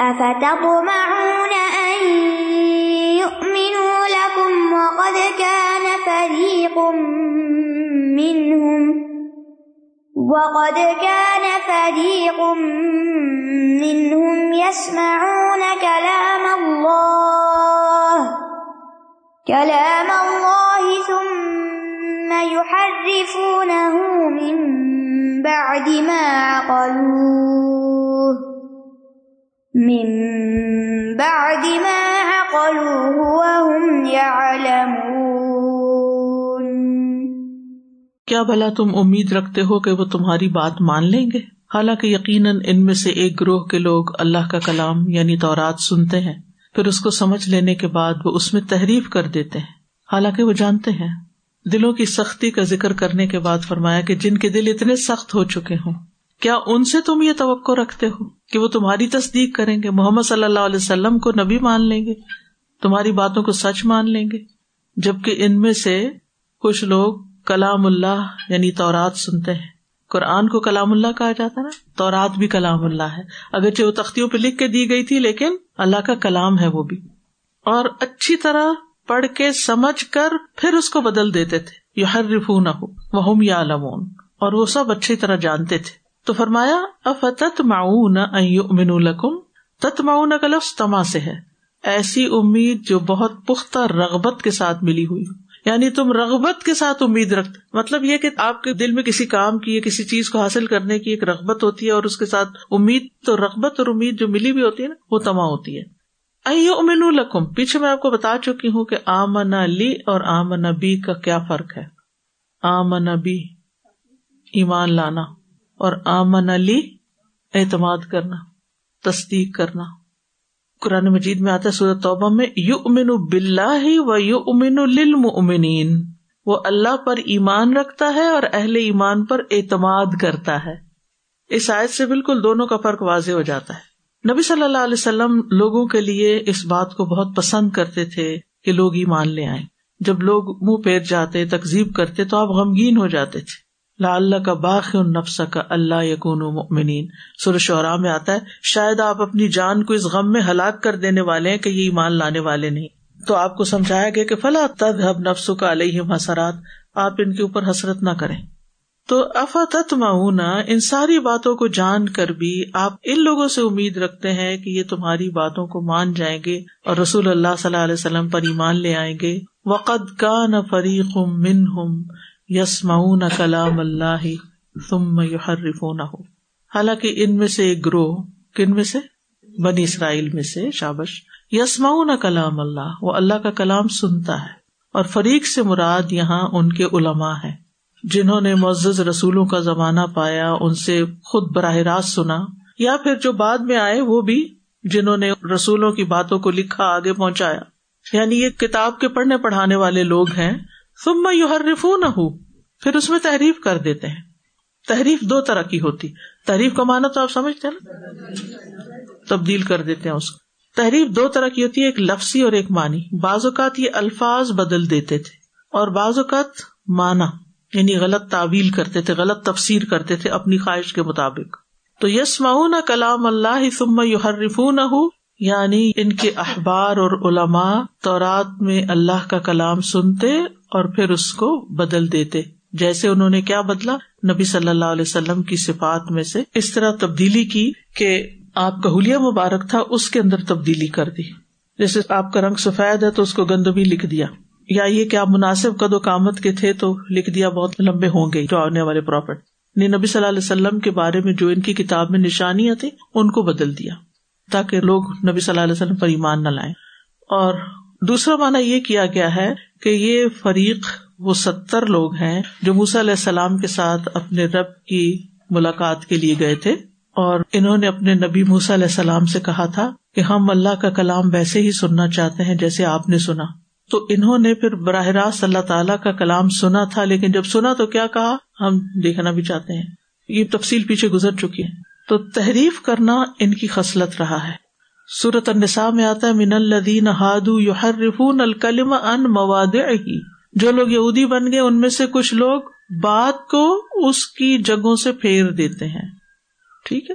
أفتطمعون أن يؤمنوا لكم وقد كان فريق منهم وقد كان فريق منهم يسمعون كلام الله كلام الله ثم يحرفونه من بعد ما عقلوه من بعد ما عقلوه وهم يعلمون۔ کیا بھلا تم امید رکھتے ہو کہ وہ تمہاری بات مان لیں گے؟ حالانکہ یقیناً ان میں سے ایک گروہ کے لوگ اللہ کا کلام یعنی تورات سنتے ہیں، پھر اس کو سمجھ لینے کے بعد وہ اس میں تحریف کر دیتے ہیں۔ حالانکہ وہ جانتے ہیں۔ دلوں کی سختی کا ذکر کرنے کے بعد فرمایا کہ جن کے دل اتنے سخت ہو چکے ہوں۔ کیا ان سے تم یہ توقع رکھتے ہو کہ وہ تمہاری تصدیق کریں گے؟ محمد صلی اللہ علیہ وسلم کو نبی مان لیں گے، تمہاری باتوں کو سچ مان لیں گے، جبکہ ان میں سے کچھ لوگ کلام اللہ یعنی تورات سنتے ہیں۔ قرآن کو کلام اللہ کہا جاتا نا؟ تورات بھی کلام اللہ ہے۔ اگرچہ وہ تختیوں پہ لکھ کے دی گئی تھی، لیکن اللہ کا کلام ہے وہ بھی۔ اور اچھی طرح پڑھ کے سمجھ کر پھر اس کو بدل دیتے تھے۔ یو ہر رفو نہ ہو وہ یا لمون اور وہ سب اچھی طرح جانتے تھے۔ تو فرمایا افتت معاون امین القم تت معاون کا لفظ تما سے ہے۔ ایسی امید جو بہت پختہ رغبت کے ساتھ ملی ہوئی یعنی تم رغبت کے ساتھ امید رکھتے مطلب یہ کہ آپ کے دل میں کسی کام کی کسی چیز کو حاصل کرنے کی ایک رغبت ہوتی ہے اور اس کے ساتھ امید، تو رغبت اور امید جو ملی ہوئی ہوتی ہے نا، وہ تما ہوتی ہے۔ امین القم پیچھے میں آپ کو بتا چکی ہوں کہ آمن لی اور آمن بی کا کیا فرق ہے۔ آمن بی، ایمان لانا۔ اور آمن لی اعتماد کرنا، تصدیق کرنا۔ قرآن مجید میں آتا ہے سورت توبہ میں یو امین بلّہ و یو امین للمؤمنین۔ وہ اللہ پر ایمان رکھتا ہے اور اہل ایمان پر اعتماد کرتا ہے۔ اس آیت سے بالکل دونوں کا فرق واضح ہو جاتا ہے۔ نبی صلی اللہ علیہ وسلم لوگوں کے لیے اس بات کو بہت پسند کرتے تھے کہ لوگ ہی مان لے آئے جب لوگ منہ پیر جاتے تقزیب کرتے، تو آپ غمگین ہو جاتے تھے۔ لا اللہ کا باخ نفس کا اللہ یقون سر شعرا میں آتا ہے، شاید آپ اپنی جان کو اس غم میں ہلاک کر دینے والے ہیں کہ یہ ایمان لانے والے نہیں۔ تو آپ کو سمجھایا گیا کہ فلاں تد نفس کا علیہ حسرات، آپ ان کے اوپر حسرت نہ کریں۔ تو افت معنا ان ساری باتوں کو جان کر بھی آپ ان لوگوں سے امید رکھتے ہیں کہ یہ تمہاری باتوں کو مان جائیں گے اور رسول اللہ صلی اللہ علیہ وسلم پر ایمان لے آئیں گے۔ وقد کا نہ فریق من ہم یس مئون کلام اللہ تم حرف ہو حالانکہ ان میں سے ایک گروہ کن میں سے؟ بنی اسرائیل میں سے، شابش۔ یسماؤ کلام اللہ، وہ اللہ کا کلام سنتا ہے۔ اور فریق سے مراد یہاں ان کے علماء ہے جنہوں نے معزز رسولوں کا زمانہ پایا، ان سے خود براہ راست سنا۔ یا پھر جو بعد میں آئے، وہ بھی جنہوں نے رسولوں کی باتوں کو لکھا، آگے پہنچایا۔ یعنی یہ کتاب کے پڑھنے پڑھانے والے لوگ ہیں تم میں یو نہ ہوں پھر اس میں تحریف کر دیتے ہیں۔ تحریف دو طرح کی ہوتی۔ تحریف کا مانا تو آپ سمجھتے ہیں نا؟ تبدیل کر دیتے ہیں اس کو۔ تحریف دو طرح کی ہوتی ہے، ایک لفظی اور ایک مانی بعض اوقات یہ الفاظ بدل دیتے تھے اور بعض اوقات مانا یعنی غلط تعویل کرتے تھے، غلط تفسیر کرتے تھے اپنی خواہش کے مطابق۔ تو یس نہ کلام اللہ ثم یو نہ ہو یعنی ان کے اخبار اور علماء تورات میں اللہ کا کلام سنتے اور پھر اس کو بدل دیتے۔ جیسے انہوں نے کیا بدلا؟ نبی صلی اللہ علیہ وسلم کی صفات میں سے اس طرح تبدیلی کی کہ آپ کا حلیہ مبارک تھا، اس کے اندر تبدیلی کر دی۔ جیسے آپ کا رنگ سفید ہے تو اس کو گندبی لکھ دیا۔ یا یہ کہ آپ مناسب قد و کامت کے تھے تو لکھ دیا بہت لمبے ہوں گے جو آنے والے پروفٹ نے یعنی نبی صلی اللہ علیہ وسلم کے بارے میں جو ان کی کتاب میں نشانیاں تھیں، ان کو بدل دیا تاکہ لوگ نبی صلی اللہ علیہ وسلم پر ایمان نہ لائیں۔ اور دوسرا مانا یہ کیا گیا ہے کہ یہ فریق وہ ستر لوگ ہیں جو موسیٰ علیہ السلام کے ساتھ اپنے رب کی ملاقات کے لیے گئے تھے اور انہوں نے اپنے نبی موسیٰ علیہ السلام سے کہا تھا کہ ہم اللہ کا کلام ویسے ہی سننا چاہتے ہیں جیسے آپ نے سنا۔ تو انہوں نے پھر براہ راست اللہ تعالیٰ کا کلام سنا تھا، لیکن جب سنا تو کیا کہا؟ ہم دیکھنا بھی چاہتے ہیں۔ یہ تفصیل پیچھے گزر چکی ہے۔ تو تحریف کرنا ان کی خصلت رہا ہے۔ سورت النساء میں آتا ہے، من الدین ہادو یو ہر رفون الکلم ان مواد جو لوگ یہودی بن گئے، ان میں سے کچھ لوگ بات کو اس کی جگہوں سے پھیر دیتے ہیں۔ ٹھیک ہے؟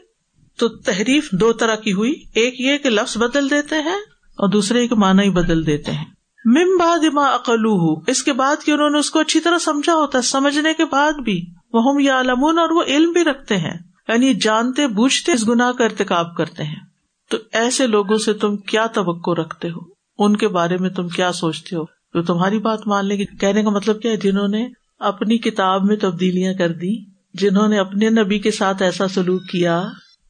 تو تحریف دو طرح کی ہوئی۔ ایک یہ کہ لفظ بدل دیتے ہیں اور دوسرے کے معنی ہی بدل دیتے ہیں۔ ممبا دما اقلو اس کے بعد کہ انہوں نے اس کو اچھی طرح سمجھا ہوتا ہے، سمجھنے کے بعد بھی۔ وہ یا علمون اور وہ علم بھی رکھتے ہیں۔ یعنی جانتے، بوجھتے، اس گناہ کا ارتقاب کرتے ہیں۔ تو ایسے لوگوں سے تم کیا توقع رکھتے ہو؟ ان کے بارے میں تم کیا سوچتے ہو؟ تو تمہاری بات مان لیں گے۔ کہنے کا مطلب کیا ہے؟ جنہوں نے اپنی کتاب میں تبدیلیاں کر دی جنہوں نے اپنے نبی کے ساتھ ایسا سلوک کیا،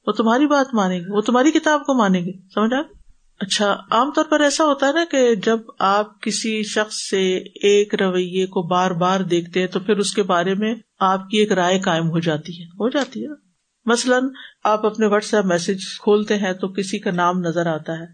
وہ تمہاری بات مانیں گے، وہ تمہاری کتاب کو مانیں گے۔ سمجھ آپ اچھا عام طور پر ایسا ہوتا ہے نا کہ جب آپ کسی شخص سے ایک رویے کو بار بار دیکھتے ہیں تو پھر اس کے بارے میں آپ کی ایک رائے قائم ہو جاتی ہے۔ ہو جاتی ہے۔ مثلاً آپ اپنے واٹس ایپ میسج کھولتے ہیں تو کسی کا نام نظر آتا ہے۔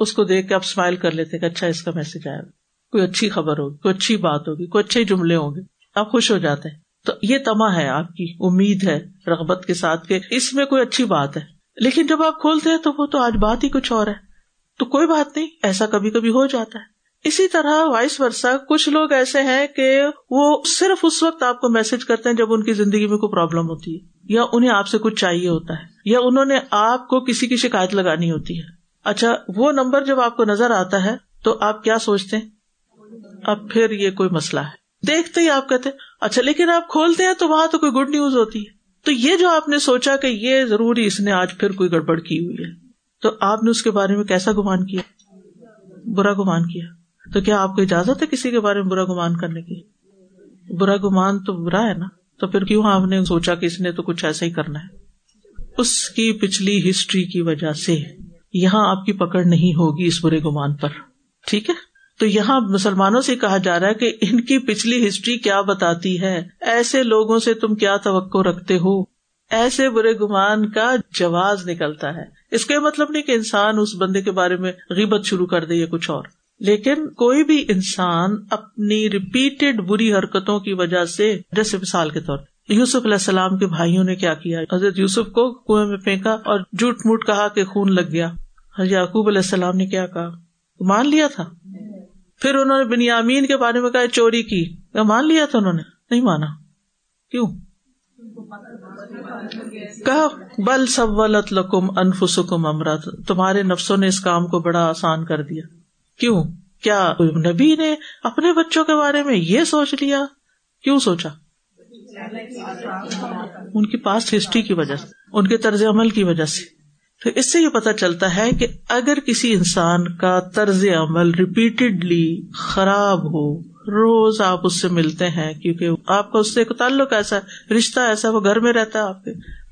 اس کو دیکھ کے آپ اسمائل کر لیتے کہ اچھا اس کا میسج آئے گا کوئی اچھی خبر ہوگی، کوئی اچھی بات ہوگی، کوئی اچھے جملے ہوں گے۔ آپ خوش ہو جاتے ہیں۔ تو یہ تما ہے، آپ کی امید ہے، رغبت کے ساتھ کہ اس میں کوئی اچھی بات ہے۔ لیکن جب آپ کھولتے ہیں تو وہ تو آج بات ہی کچھ اور ہے۔ تو کوئی بات نہیں، ایسا کبھی کبھی ہو جاتا ہے۔ اسی طرح وائس ورسا کچھ لوگ ایسے ہیں کہ وہ صرف اس وقت آپ کو میسج کرتے ہیں جب ان کی زندگی میں کوئی پرابلم ہوتی ہے۔ یا انہیں آپ سے کچھ چاہیے ہوتا ہے، یا انہوں نے آپ کو کسی کی شکایت لگانی ہوتی ہے۔ اچھا وہ نمبر جب آپ کو نظر آتا ہے، تو آپ کیا سوچتے ہیں؟ اب پھر یہ کوئی مسئلہ ہے۔ دیکھتے ہی آپ کہتے اچھا لیکن آپ کھولتے ہیں تو وہاں تو کوئی گڈ نیوز ہوتی ہے۔ تو یہ جو آپ نے سوچا کہ یہ ضروری اس نے آج پھر کوئی گڑبڑ کی ہوئی ہے، تو آپ نے اس کے بارے میں کیسا گمان کیا؟ برا گمان کیا۔ تو کیا آپ کو اجازت ہے کسی کے بارے میں برا گمان کرنے کی؟ برا گمان تو برا ہے نا۔ تو پھر کیوں آپ نے سوچا کہ اس نے تو کچھ ایسا ہی کرنا ہے؟ اس کی پچھلی ہسٹری کی وجہ سے یہاں آپ کی پکڑ نہیں ہوگی اس برے گمان پر۔ ٹھیک ہے؟ تو یہاں مسلمانوں سے کہا جا رہا ہے کہ ان کی پچھلی ہسٹری کیا بتاتی ہے؟ ایسے لوگوں سے تم کیا توقع رکھتے ہو؟ ایسے برے گمان کا جواز نکلتا ہے۔ اس کا مطلب نہیں کہ انسان اس بندے کے بارے میں غیبت شروع کر دے یا کچھ اور۔ لیکن کوئی بھی انسان اپنی ریپیٹڈ بری حرکتوں کی وجہ سے، جیسے مثال کے طور یوسف علیہ السلام کے بھائیوں نے کیا کیا؟ حضرت یوسف کو کنویں میں پھینکا اور جھوٹ موٹ کہا کہ خون لگ گیا۔ حضرت یعقوب علیہ السلام نے کیا کہا؟ مان لیا تھا۔ پھر انہوں نے بنیامین کے بارے میں کہا چوری کی۔ مان لیا تھا انہوں نے۔ نہیں مانا۔ کیوں؟ کہا، بل سولت لکم انفسکم امرت۔ تمہارے نفسوں نے اس کام کو بڑا آسان کر دیا۔ کیوں؟ کیا نبی نے اپنے بچوں کے بارے میں یہ سوچ لیا؟ کیوں سوچا؟ ان کی پاسٹ ہسٹری کی وجہ سے، ان کے طرز عمل کی وجہ سے۔ تو اس سے یہ پتا چلتا ہے کہ اگر کسی انسان کا طرز عمل ریپیٹڈلی خراب ہو، روز آپ اس سے ملتے ہیں کیونکہ آپ کا اس سے ایک تعلق ایسا، رشتہ ایسا، وہ گھر میں رہتا ہے آپ کے۔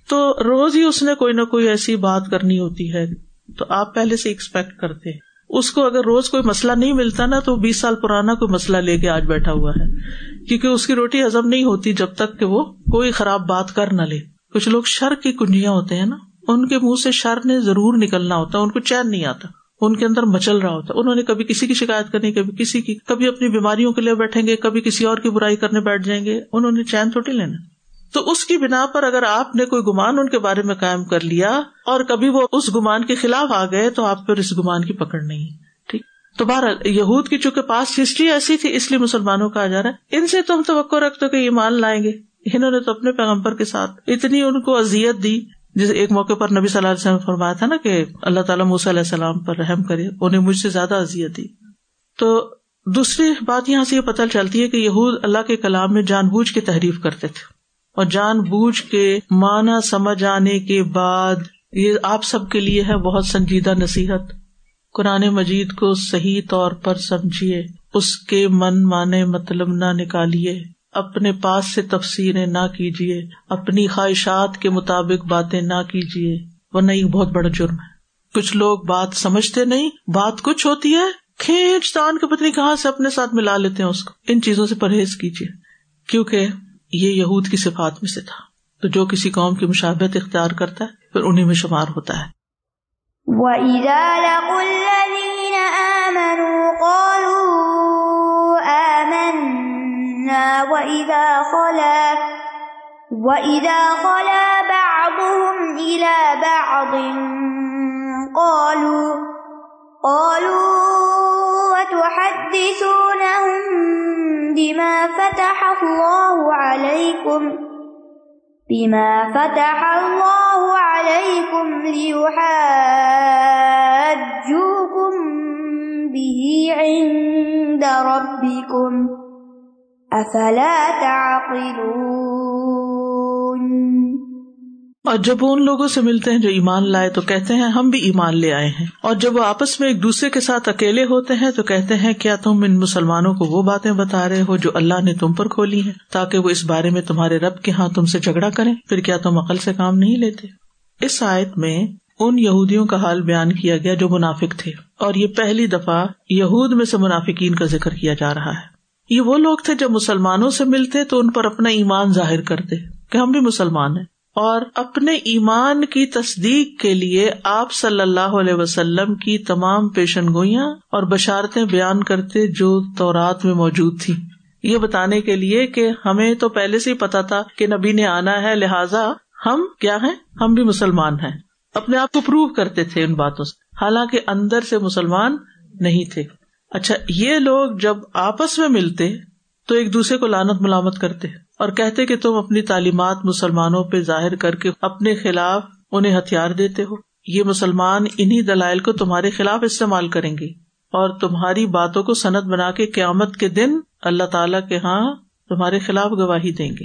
تو روز ہی اس نے کوئی نہ کوئی ایسی بات کرنی ہوتی ہے، تو آپ پہلے سے ایکسپیکٹ کرتے ہیں۔ اس کو اگر روز کوئی مسئلہ نہیں ملتا نا تو بیس سال پرانا کوئی مسئلہ لے کے آج بیٹھا ہوا ہے۔ کیونکہ اس کی روٹی ہزم نہیں ہوتی جب تک کہ وہ کوئی خراب بات کر نہ لے۔ کچھ لوگ شر کی کنجیاں ہوتے ہیں نا، ان کے منہ سے شر نے ضرور نکلنا ہوتا ہے ان کو چین نہیں آتا، ان کے اندر مچل رہا ہوتا۔ انہوں نے کبھی کسی کی شکایت کرنی، کبھی کسی کی، کبھی اپنی بیماریوں کے لیے بیٹھیں گے، کبھی کسی اور کی برائی کرنے بیٹھ جائیں گے۔ انہوں نے چین تھوڑی لینا۔ تو اس کی بنا پر اگر آپ نے کوئی گمان ان کے بارے میں قائم کر لیا اور کبھی وہ اس گمان کے خلاف آ گئے تو آپ پھر اس گمان کی پکڑ نہیں۔ ٹھیک۔ تو بہر یہود کی چونکہ پاس ہسٹری ایسی تھی اس لیے مسلمانوں کا آ جا رہا ہے۔ ان سے تو ہم توقع رکھتے کہ یہ مان لائیں گے۔ انہوں نے تو اپنے پیغمبر کے ساتھ اتنی ان کو ازیت دی۔ جیسے ایک موقع پر نبی صلی اللہ علیہ وسلم فرمایا تھا نا کہ اللہ تعالیٰ علیہ السلام پر رحم کرے، انہیں مجھ سے زیادہ ازیت دی۔ تو دوسری بات یہاں سے یہ پتہ چلتی ہے کہ یہود اللہ کے کلام میں جان بوجھ کے تحریف کرتے تھے۔ اور جان بوجھ کے مانا سمجھ آنے کے بعد یہ آپ سب کے لیے ہے بہت سنجیدہ نصیحت۔ قرآن مجید کو صحیح طور پر سمجھیے، اس کے من مانے مطلب نہ نکالیے، اپنے پاس سے تفسیریں نہ کیجیے، اپنی خواہشات کے مطابق باتیں نہ کیجیے، ورنہ یہ بہت بڑا جرم ہے۔ کچھ لوگ بات سمجھتے نہیں، بات کچھ ہوتی ہے، کھینچ تان کے پتنی کہاں سے اپنے ساتھ ملا لیتے ہیں اس کو۔ ان چیزوں سے پرہیز کیجیے، کیونکہ یہ یہود کی صفات میں سے تھا۔ تو جو کسی قوم کی مشابت اختیار کرتا ہے، پھر انہیں میں شمار ہوتا ہے۔ وَإِذَا لَقُوا الَّذِينَ آمَنُوا قَالُوا آمَنَّا وَإِذَا خَلَا، وَإِذا خَلَا بَعْضُهُمْ إِلَى بَعْضٍ قَالُوا قَالُوا وَتُحَدِّثُونَهُمْ بما فتح الله عليكم بما فتح الله عليكم ليحاجوكم به عند ربكم أفلا تعقلون اور جب وہ ان لوگوں سے ملتے ہیں جو ایمان لائے تو کہتے ہیں ہم بھی ایمان لے آئے ہیں۔ اور جب وہ آپس میں ایک دوسرے کے ساتھ اکیلے ہوتے ہیں تو کہتے ہیں کیا تم ان مسلمانوں کو وہ باتیں بتا رہے ہو جو اللہ نے تم پر کھولی ہیں تاکہ وہ اس بارے میں تمہارے رب کے ہاں تم سے جھگڑا کریں۔ پھر کیا تم عقل سے کام نہیں لیتے؟ اس آیت میں ان یہودیوں کا حال بیان کیا گیا جو منافق تھے۔ اور یہ پہلی دفعہ یہود میں سے منافقین کا ذکر کیا جا رہا ہے۔ یہ وہ لوگ تھے جب مسلمانوں سے ملتے تو ان پر اپنا ایمان ظاہر کرتے کہ ہم بھی مسلمان ہیں۔ اور اپنے ایمان کی تصدیق کے لیے آپ صلی اللہ علیہ وسلم کی تمام پیشن گوئیاں اور بشارتیں بیان کرتے جو تورات میں موجود تھی یہ بتانے کے لیے کہ ہمیں تو پہلے سے ہی پتا تھا کہ نبی نے آنا ہے، لہذا ہم کیا ہیں؟ ہم بھی مسلمان ہیں۔ اپنے آپ کو پروو کرتے تھے ان باتوں سے۔ حالانکہ اندر سے مسلمان نہیں تھے۔ اچھا یہ لوگ جب آپس میں ملتے تو ایک دوسرے کو لانت ملامت کرتے۔ اور کہتے کہ تم اپنی تعلیمات مسلمانوں پہ ظاہر کر کے اپنے خلاف انہیں ہتھیار دیتے ہو۔ یہ مسلمان انہیں دلائل کو تمہارے خلاف استعمال کریں گے اور تمہاری باتوں کو صنعت بنا کے قیامت کے دن اللہ تعالی کے ہاں تمہارے خلاف گواہی دیں گے۔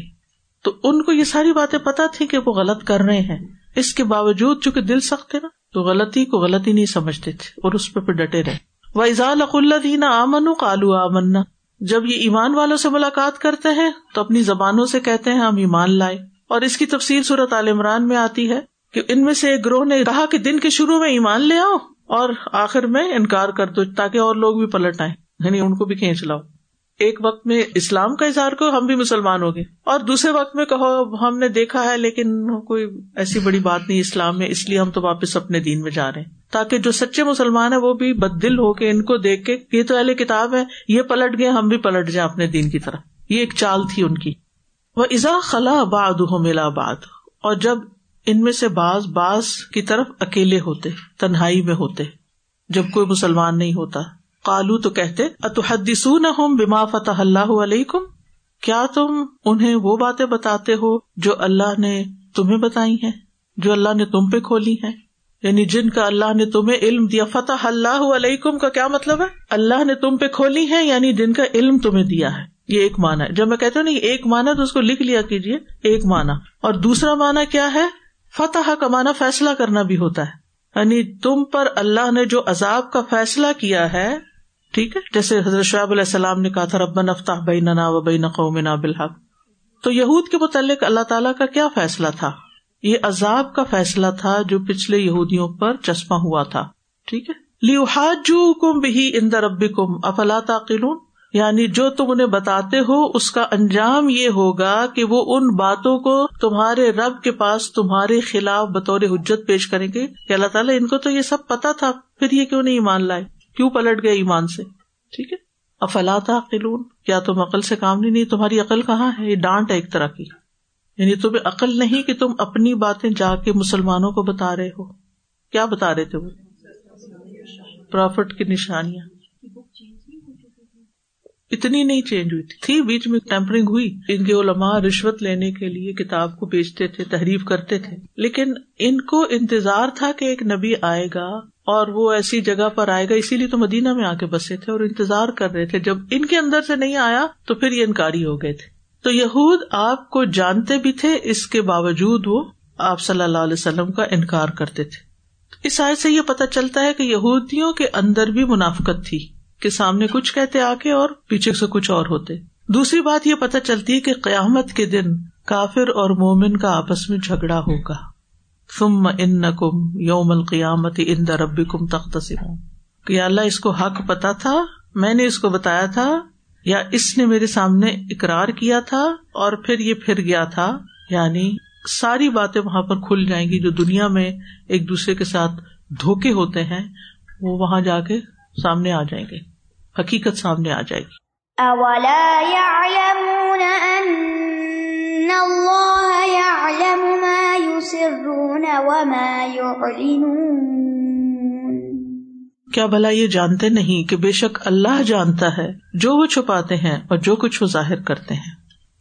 تو ان کو یہ ساری باتیں پتا تھی کہ وہ غلط کر رہے ہیں۔ اس کے باوجود چونکہ دل سخت تھے نا، تو غلطی کو غلطی نہیں سمجھتے تھے اور اس پہ پھر ڈٹے رہے۔ و اللہ دینا آمن کالو آمنا۔ جب یہ ایمان والوں سے ملاقات کرتے ہیں تو اپنی زبانوں سے کہتے ہیں ہم ایمان لائے اور اس کی تفصیل صورت عال عمران میں آتی ہے کہ ان میں سے ایک گروہ نے کہا کہ دن کے شروع میں ایمان لے آؤ اور آخر میں انکار کر دو تاکہ اور لوگ بھی پلٹ آئے یعنی ان کو بھی کھینچ لاؤ۔ ایک وقت میں اسلام کا اظہار کرو، ہم بھی مسلمان ہو گئے اور دوسرے وقت میں کہو ہم نے دیکھا ہے، لیکن کوئی ایسی بڑی بات نہیں، اسلام میں اس لیے ہم تو واپس اپنے دین میں جا رہے ہیں۔ تاکہ جو سچے مسلمان ہیں، وہ بھی بد دل ہو کے ان کو دیکھ کے، یہ تو اہل کتاب ہے یہ پلٹ گئے، ہم بھی پلٹ جائیں اپنے دین کی طرف۔ یہ ایک چال تھی ان کی۔ وہ ازا خلا باد ہو ملا باد اور جب ان میں سے باز باز کی طرف اکیلے ہوتے، تنہائی میں ہوتے، جب کوئی مسلمان نہیں ہوتا کالو تو کہتے اتحدسو نہ ہوں بیما فتح اللہ علیہ کیا تم انہیں وہ باتیں بتاتے ہو جو اللہ نے تمہیں بتائی ہیں، جو اللہ نے تم پہ کھولی ہے یعنی جن کا اللہ نے تمہیں علم دیا، فتح اللہ علیکم کا کیا مطلب ہے؟ اللہ نے تم پہ کھولی ہے یعنی جن کا علم تمہیں دیا ہے۔ یہ ایک مانا ہے۔ جب میں کہتا ہوں نا ایک مانا تو اس کو لکھ لیا کیجیے ایک مانا اور دوسرا مانا کیا ہے؟ فتح کا مانا فیصلہ کرنا بھی ہوتا ہے۔ یعنی تم پر اللہ نے جو عذاب کا فیصلہ کیا ہے ٹھیک ہے؟ جیسے حضرت شعیب علیہ السلام نے کہا تھا ربن افتاح بین و بین قومنا بالحق. تو یہود کے متعلق اللہ تعالیٰ کا کیا فیصلہ تھا؟ یہ عذاب کا فیصلہ تھا جو پچھلے یہودیوں پر چسپاں ہوا تھا، ٹھیک ہے؟ لیو کم بھی اندر ربی کم افلا تعقلون؟ یعنی جو تم انہیں بتاتے ہو، اس کا انجام یہ ہوگا کہ وہ ان باتوں کو تمہارے رب کے پاس تمہارے خلاف بطور حجت پیش کریں گے۔ کہ اللہ تعالیٰ ان کو تو یہ سب پتا تھا، پھر یہ کیوں نہیں مان لائے؟ کیوں پلٹ گئے ایمان سے؟ ٹھیک ہے۔ افلا قلون کیا تم عقل سے کام نہیں؟ نہیں، تمہاری عقل کہاں ہے؟ یہ ڈانٹ ہے ایک طرح کی۔ یعنی تمہیں عقل نہیں کہ تم اپنی باتیں جا کے مسلمانوں کو بتا رہے ہو۔ کیا بتا رہے تھے وہ؟ پروفٹ کی نشانیاں۔ اتنی نہیں چینج ہوئی تھی۔ تھی، بیچ میں ٹیمپرنگ ہوئی۔ ان کے علماء رشوت لینے کے لیے کتاب کو بیچتے تھے، تحریف کرتے تھے۔ لیکن ان کو انتظار تھا کہ ایک نبی آئے گا۔ اور وہ ایسی جگہ پر آئے گا، اسی لیے تو مدینہ میں آ کے بسے تھے اور انتظار کر رہے تھے۔ جب ان کے اندر سے نہیں آیا تو پھر یہ انکاری ہو گئے تھے۔ تو یہود آپ کو جانتے بھی تھے، اس کے باوجود وہ آپ صلی اللہ علیہ وسلم کا انکار کرتے تھے۔ اس آئے سے یہ پتا چلتا ہے کہ یہودیوں کے اندر بھی منافقت تھی، کہ سامنے کچھ کہتے آ کے اور پیچھے سے کچھ اور ہوتے۔ دوسری بات یہ پتا چلتی ہے کہ قیامت کے دن کافر اور مومن کا آپس میں جھگڑا ہوگا۔ ثم ان کم یوم القیامت ان ربی کم تخت کہ اللہ اس کو حق پتا تھا، میں نے اس کو بتایا تھا، یا اس نے میرے سامنے اقرار کیا تھا اور پھر یہ پھر گیا تھا۔ یعنی ساری باتیں وہاں پر کھل جائیں گی جو دنیا میں ایک دوسرے کے ساتھ دھوکے ہوتے ہیں، وہ وہاں جا کے سامنے آ جائیں گے۔ حقیقت سامنے آ جائے گی۔ اولا يسرون وما يعلنون کیا بھلا یہ جانتے نہیں کہ بے شک اللہ جانتا ہے جو وہ چھپاتے ہیں اور جو کچھ وہ ظاہر کرتے ہیں۔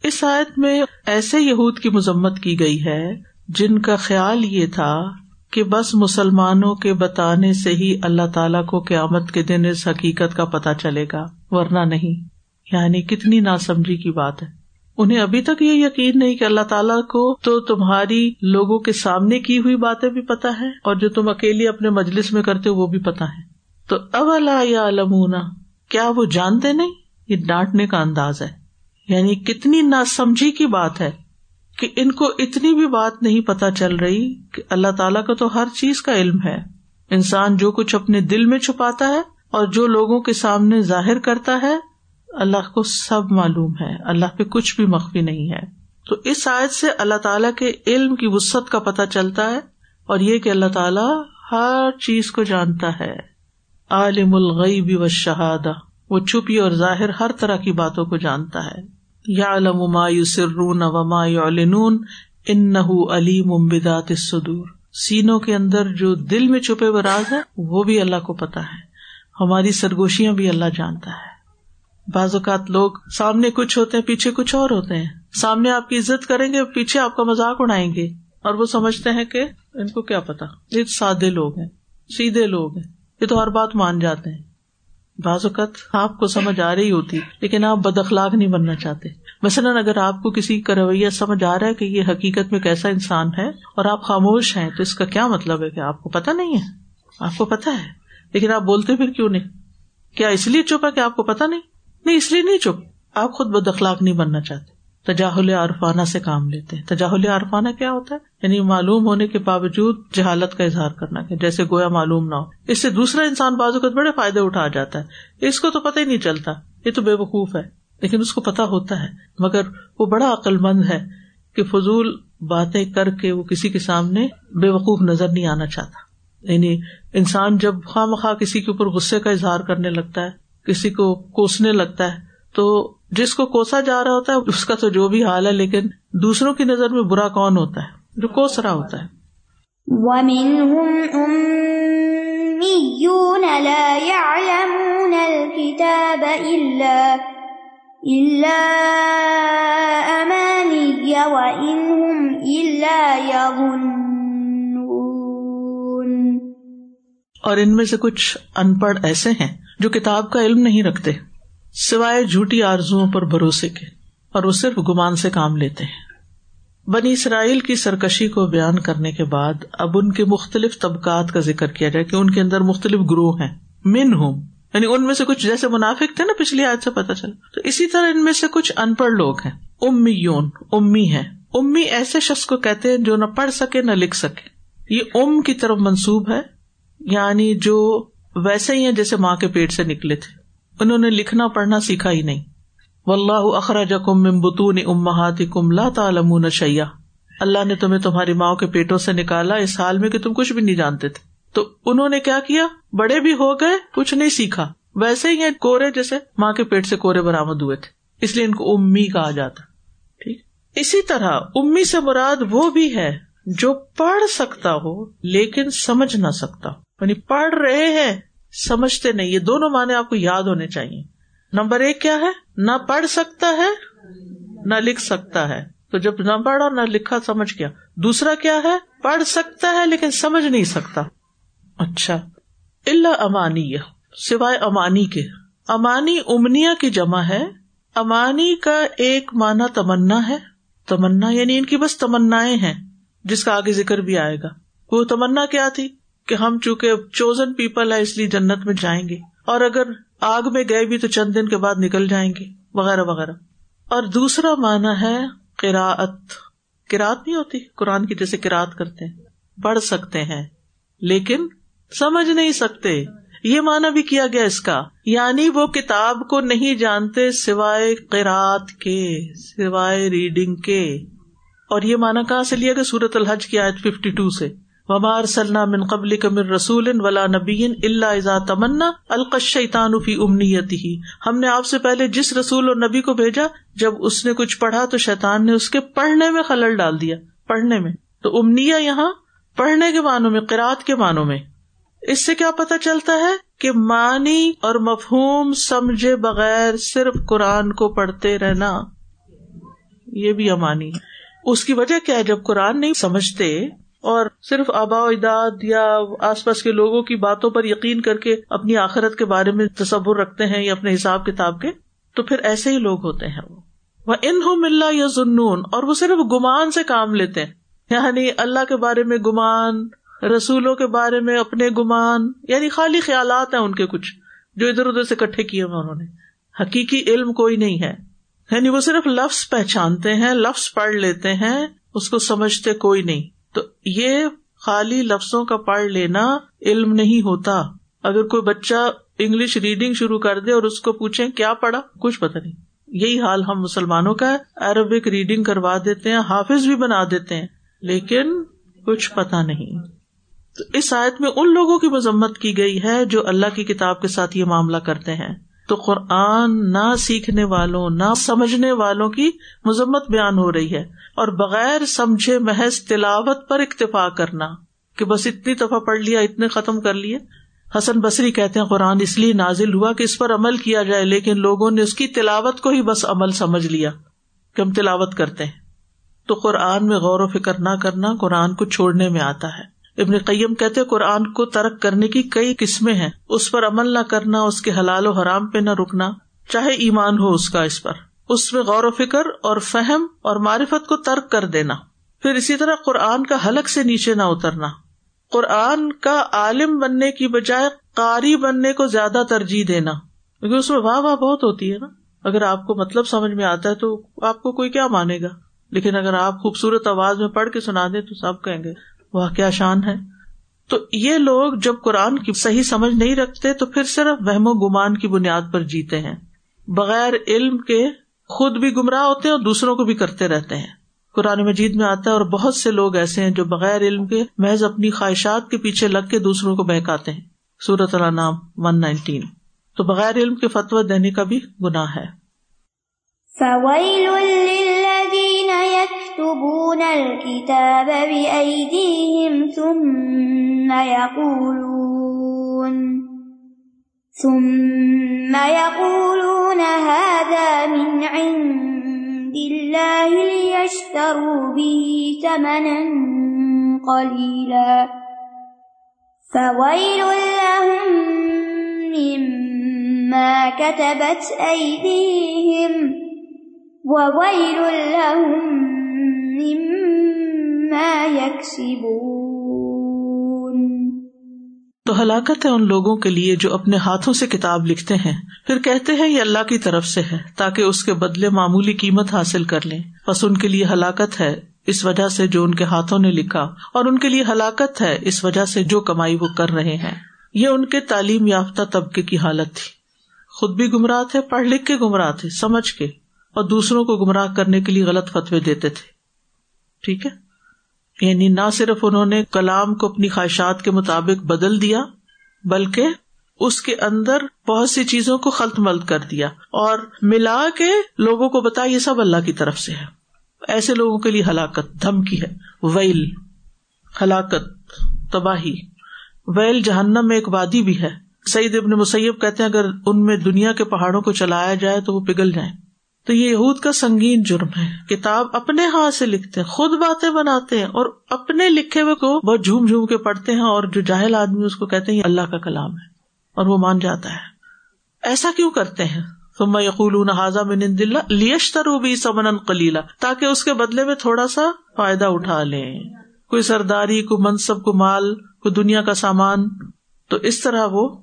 اس آیت میں ایسے یہود کی مذمت کی گئی ہے جن کا خیال یہ تھا کہ بس مسلمانوں کے بتانے سے ہی اللہ تعالیٰ کو قیامت کے دن اس حقیقت کا پتہ چلے گا، ورنہ نہیں۔ یعنی کتنی ناسمجھی کی بات ہے۔ انہیں ابھی تک یہ یقین نہیں کہ اللہ تعالیٰ کو تو تمہاری لوگوں کے سامنے کی ہوئی باتیں بھی پتا ہے اور جو تم اکیلی اپنے مجلس میں کرتے ہو وہ بھی پتا ہے تو اب اللہ یا علمونا کیا وہ جانتے نہیں؟ یہ ڈانٹنے کا انداز ہے۔ یعنی کتنی ناسمجھی کی بات ہے کہ ان کو اتنی بھی بات نہیں پتا چل رہی کہ اللہ تعالیٰ کا تو ہر چیز کا علم ہے۔ انسان جو کچھ اپنے دل میں چھپاتا ہے اور جو لوگوں کے سامنے ظاہر کرتا ہے اللہ کو سب معلوم ہے، اللہ پہ کچھ بھی مخفی نہیں ہے۔ تو اس آیت سے اللہ تعالیٰ کے علم کی وسط کا پتہ چلتا ہے اور یہ کہ اللہ تعالیٰ ہر چیز کو جانتا ہے۔ عالم الغیب و شہادہ وہ چھپی اور ظاہر ہر طرح کی باتوں کو جانتا ہے۔ یا علم ما یسرون و ما یعلنون انه علیم بذات الصدور۔ سینوں کے اندر جو دل میں چھپے ہوئے راز ہے وہ بھی اللہ کو پتا ہے ہماری سرگوشیاں بھی اللہ جانتا ہے۔ بعض اوقات لوگ سامنے کچھ ہوتے ہیں، پیچھے کچھ اور ہوتے ہیں۔ سامنے آپ کی عزت کریں گے، پیچھے آپ کا مذاق اڑائیں گے۔ اور وہ سمجھتے ہیں کہ ان کو کیا پتا یہ سادے لوگ ہیں، سیدھے لوگ ہیں۔ یہ تو ہر بات مان جاتے ہیں۔ بعض اوقات آپ کو سمجھ آ رہی ہوتی، لیکن آپ بد اخلاق نہیں بننا چاہتے۔ مثلاً اگر آپ کو کسی کا رویہ سمجھ آ رہا ہے کہ یہ حقیقت میں کیسا انسان ہے اور آپ خاموش ہیں، تو اس کا کیا مطلب ہے کہ آپ کو پتا نہیں ہے؟ آپ کو پتا ہے، لیکن آپ بولتے پھر کیوں نہیں؟ کیا اس لیے چپ ہے کہ آپ کو پتا نہیں؟ نہیں، اس لیے نہیں چپ آپ خود بد اخلاق نہیں بننا چاہتے۔ تجاہل عرفانہ سے کام لیتے تجاہل عرفانہ کیا ہوتا ہے؟ یعنی معلوم ہونے کے باوجود جہالت کا اظہار کرنا جیسے گویا معلوم نہ ہو۔ اس سے دوسرا انسان بازو کا بڑے فائدے اٹھا جاتا ہے۔ اس کو تو پتہ ہی نہیں چلتا۔ یہ تو بے وقوف ہے۔ لیکن اس کو پتا ہوتا ہے۔ مگر وہ بڑا عقل مند ہے کہ فضول باتیں کر کے وہ کسی کے سامنے بے وقوف نظر نہیں آنا چاہتا۔ یعنی انسان جب خواہ مخواہ کسی کے اوپر غصے کا اظہار کرنے لگتا ہے کسی کو کوسنے لگتا ہے۔ تو جس کو کوسا جا رہا ہوتا ہے اس کا تو جو بھی حال ہے لیکن دوسروں کی نظر میں برا کون ہوتا ہے؟ جو کوس رہا ہوتا ہے۔ اور ان میں سے کچھ ان پڑھ ایسے ہیں۔ جو کتاب کا علم نہیں رکھتے، سوائے جھوٹی آرزو پر بھروسے کے، اور وہ صرف گمان سے کام لیتے ہیں۔ بنی اسرائیل کی سرکشی کو بیان کرنے کے بعد اب ان کے مختلف طبقات کا ذکر کیا جائے کہ ان کے اندر مختلف گروہ ہیں۔ من ہوں یعنی ان میں سے کچھ جیسے منافق تھے نا پچھلی آج سے پتا چلا۔ تو اسی طرح ان میں سے کچھ ان پڑھ لوگ ہیں۔ امی یون امی ہے امی ایسے شخص کو کہتے ہیں جو نہ پڑھ سکے نہ لکھ سکے۔ یہ ام کی طرف منسوب ہے یعنی جو ویسے ہی ہیں جیسے ماں کے پیٹ سے نکلے تھے۔ انہوں نے لکھنا پڑھنا سیکھا ہی نہیں۔ و اللہ اخراج کم امبتون امہات کم لا تعلمون شیا اللہ نے تمہیں تمہاری ماں کے پیٹوں سے نکالا اس حال میں کہ تم کچھ بھی نہیں جانتے تھے۔ تو انہوں نے کیا کیا؟ بڑے بھی ہو گئے، کچھ نہیں سیکھا۔ ویسے ہی کورے جیسے ماں کے پیٹ سے کورے برامد ہوئے تھے۔ اس لیے ان کو امی کہا جاتا۔ ٹھیک۔ اسی طرح امی سے مراد وہ بھی ہے جو پڑھ سکتا ہو لیکن سمجھ نہ سکتا۔ یعنی پڑھ رہے ہیں، سمجھتے نہیں۔ یہ دونوں معنی آپ کو یاد ہونے چاہیے۔ نمبر ایک کیا ہے؟ نہ پڑھ سکتا ہے، نہ لکھ سکتا ہے۔ تو جب نہ پڑھا، نہ لکھا، سمجھ گیا۔ دوسرا کیا ہے؟ پڑھ سکتا ہے لیکن سمجھ نہیں سکتا۔ اچھا۔ اللہ امانی سوائے امانی کے۔ امانی امنیا کی جمع ہے۔ امانی کا ایک معنی تمنا ہے۔ تمنا یعنی ان کی بس تمنا ہیں، جس کا آگے ذکر بھی آئے گا۔ وہ تمنا کیا تھی؟ کہ ہم چونکہ چوزن پیپل ہے اس لیے جنت میں جائیں گے اور اگر آگ میں گئے بھی تو چند دن کے بعد نکل جائیں گے، وغیرہ وغیرہ۔ اور دوسرا مانا ہے کراط کراط نہیں ہوتی، قرآن کی جیسے کراط کرتے ہیں، پڑھ سکتے ہیں، لیکن سمجھ نہیں سکتے۔ یہ مانا بھی کیا گیا اس کا۔ یعنی وہ کتاب کو نہیں جانتے سوائے قرات کے، سوائے ریڈنگ کے۔ اور یہ مانا کہاں سے لیا گیا؟ سورت الحج کی آیت ففٹی ٹو سے۔ ومار سلنا من قبل کمر رسول ولا نبی اللہ تمنا القشیطان فی امنیت ہی ہم نے آپ سے پہلے جس رسول اور نبی کو بھیجا، جب اس نے کچھ پڑھا تو شیطان نے اس کے پڑھنے میں خلل ڈال دیا، پڑھنے میں۔ تو امنیا یہاں پڑھنے کے معنوں میں، قرآت کے معنوں میں۔ اس سے کیا پتا چلتا ہے کہ معنی اور مفہوم سمجھے بغیر صرف قرآن کو پڑھتے رہنا۔ یہ بھی امانی اس کی وجہ کیا ہے؟ جب قرآن نہیں سمجھتے اور صرف آبا و اجداد یا آس پاس کے لوگوں کی باتوں پر یقین کر کے اپنی آخرت کے بارے میں تصور رکھتے ہیں یا اپنے حساب کتاب کے، تو پھر ایسے ہی لوگ ہوتے ہیں وہ۔ ان ہو ملا یا جنون اور وہ صرف گمان سے کام لیتے ہیں۔ یعنی اللہ کے بارے میں گمان، رسولوں کے بارے میں اپنے گمان یعنی خالی خیالات ہیں ان کے کچھ، جو ادھر ادھر سے کٹھے کیے ہوئے انہوں نے۔ حقیقی علم کوئی نہیں ہے۔ یعنی وہ صرف لفظ پہچانتے ہیں، لفظ پڑھ لیتے ہیں، اس کو سمجھتے کوئی نہیں۔ تو یہ خالی لفظوں کا پڑھ لینا علم نہیں ہوتا۔ اگر کوئی بچہ انگلش ریڈنگ شروع کر دے اور اس کو پوچھے کیا پڑھا، کچھ پتا نہیں۔ یہی حال ہم مسلمانوں کا ہے۔ عربک ریڈنگ کروا دیتے ہیں، حافظ بھی بنا دیتے ہیں، لیکن کچھ پتا نہیں۔ تو اس آیت میں ان لوگوں کی مذمت کی گئی ہے جو اللہ کی کتاب کے ساتھ یہ معاملہ کرتے ہیں۔ تو قرآن نہ سیکھنے والوں، نہ سمجھنے والوں کی مذمت بیان ہو رہی ہے۔ اور بغیر سمجھے محض تلاوت پر اکتفا کرنا کہ بس اتنی دفعہ پڑھ لیا، اتنے ختم کر لیے۔ حسن بصری کہتے ہیں قرآن اس لیے نازل ہوا کہ اس پر عمل کیا جائے، لیکن لوگوں نے اس کی تلاوت کو ہی بس عمل سمجھ لیا کہ ہم تلاوت کرتے ہیں۔ تو قرآن میں غور و فکر نہ کرنا قرآن کو چھوڑنے میں آتا ہے۔ ابن قیم کہتے قرآن کو ترک کرنے کی کئی قسمیں ہیں۔ اس پر عمل نہ کرنا، اس کے حلال و حرام پہ نہ رکنا، چاہے ایمان ہو اس کا اس پر۔ اس میں غور و فکر اور فہم اور معرفت کو ترک کر دینا۔ پھر اسی طرح قرآن کا حلق سے نیچے نہ اترنا۔ قرآن کا عالم بننے کی بجائے قاری بننے کو زیادہ ترجیح دینا۔ کیونکہ اس میں واہ واہ بہت ہوتی ہے نا۔ اگر آپ کو مطلب سمجھ میں آتا ہے تو آپ کو کوئی کیا مانے گا؟ لیکن اگر آپ خوبصورت آواز میں پڑھ کے سنا دیں تو سب کہیں گے۔ وہ کیا شان ہے۔ تو یہ لوگ جب قرآن کی صحیح سمجھ نہیں رکھتے تو پھر صرف وہم و گمان کی بنیاد پر جیتے ہیں۔ بغیر علم کے خود بھی گمراہ ہوتے ہیں اور دوسروں کو بھی کرتے رہتے ہیں۔ قرآن مجید میں آتا ہے، اور بہت سے لوگ ایسے ہیں جو بغیر علم کے محض اپنی خواہشات کے پیچھے لگ کے دوسروں کو بہکاتے ہیں۔ سورت اللہ نام ون نائنٹین تو بغیر علم کے فتو دینے کا بھی گناہ ہے۔ يكتبون الكتاب بأيديهم ثم يقولون ثم يقولون هذا من عند الله ليشتروا به ثمنا قليلا فويل لهم مما كتبت أيديهم وويل لهم تو ہلاکت ہے ان لوگوں کے لیے جو اپنے ہاتھوں سے کتاب لکھتے ہیں۔ پھر کہتے ہیں، یہ اللہ کی طرف سے ہے، تاکہ اس کے بدلے معمولی قیمت حاصل کر لیں۔ بس ان کے لیے ہلاکت ہے اس وجہ سے جو ان کے ہاتھوں نے لکھا، اور ان کے لیے ہلاکت ہے اس وجہ سے جو کمائی وہ کر رہے ہیں۔ یہ ان کے تعلیم یافتہ طبقے کی حالت تھی۔ خود بھی گمراہ تھے، پڑھ لکھ کے گمراہ تھے، سمجھ کے، اور دوسروں کو گمراہ کرنے کے لیے غلط فتوی دیتے تھے۔ ٹھیک ہے؟ یعنی نہ صرف انہوں نے کلام کو اپنی خواہشات کے مطابق بدل دیا، بلکہ اس کے اندر بہت سی چیزوں کو خلط ملت کر دیا اور ملا کے لوگوں کو بتا یہ سب اللہ کی طرف سے ہے۔ ایسے لوگوں کے لیے ہلاکت، دھمکی ہے۔ ویل، ہلاکت، تباہی۔ ویل جہنم میں ایک وادی بھی ہے۔ سعید ابن مسیب کہتے ہیں اگر ان میں دنیا کے پہاڑوں کو چلایا جائے تو وہ پگھل جائیں۔ تو یہ یہود کا سنگین جرم ہے۔ کتاب اپنے ہاتھ سے لکھتے ہیں، خود باتیں بناتے ہیں اور اپنے لکھے ہوئے کو بہت جھوم جھوم کے پڑھتے ہیں اور جو جاہل آدمی اس کو کہتے ہیں اللہ کا کلام ہے اور وہ مان جاتا ہے۔ ایسا کیوں کرتے ہیں؟ ثم یقول من عند اللہ لیشتروا بھی سمنا قلیلا، تاکہ اس کے بدلے میں تھوڑا سا فائدہ اٹھا لیں۔ کوئی سرداری کو منصب کو مال کو دنیا کا سامان۔ تو اس طرح وہ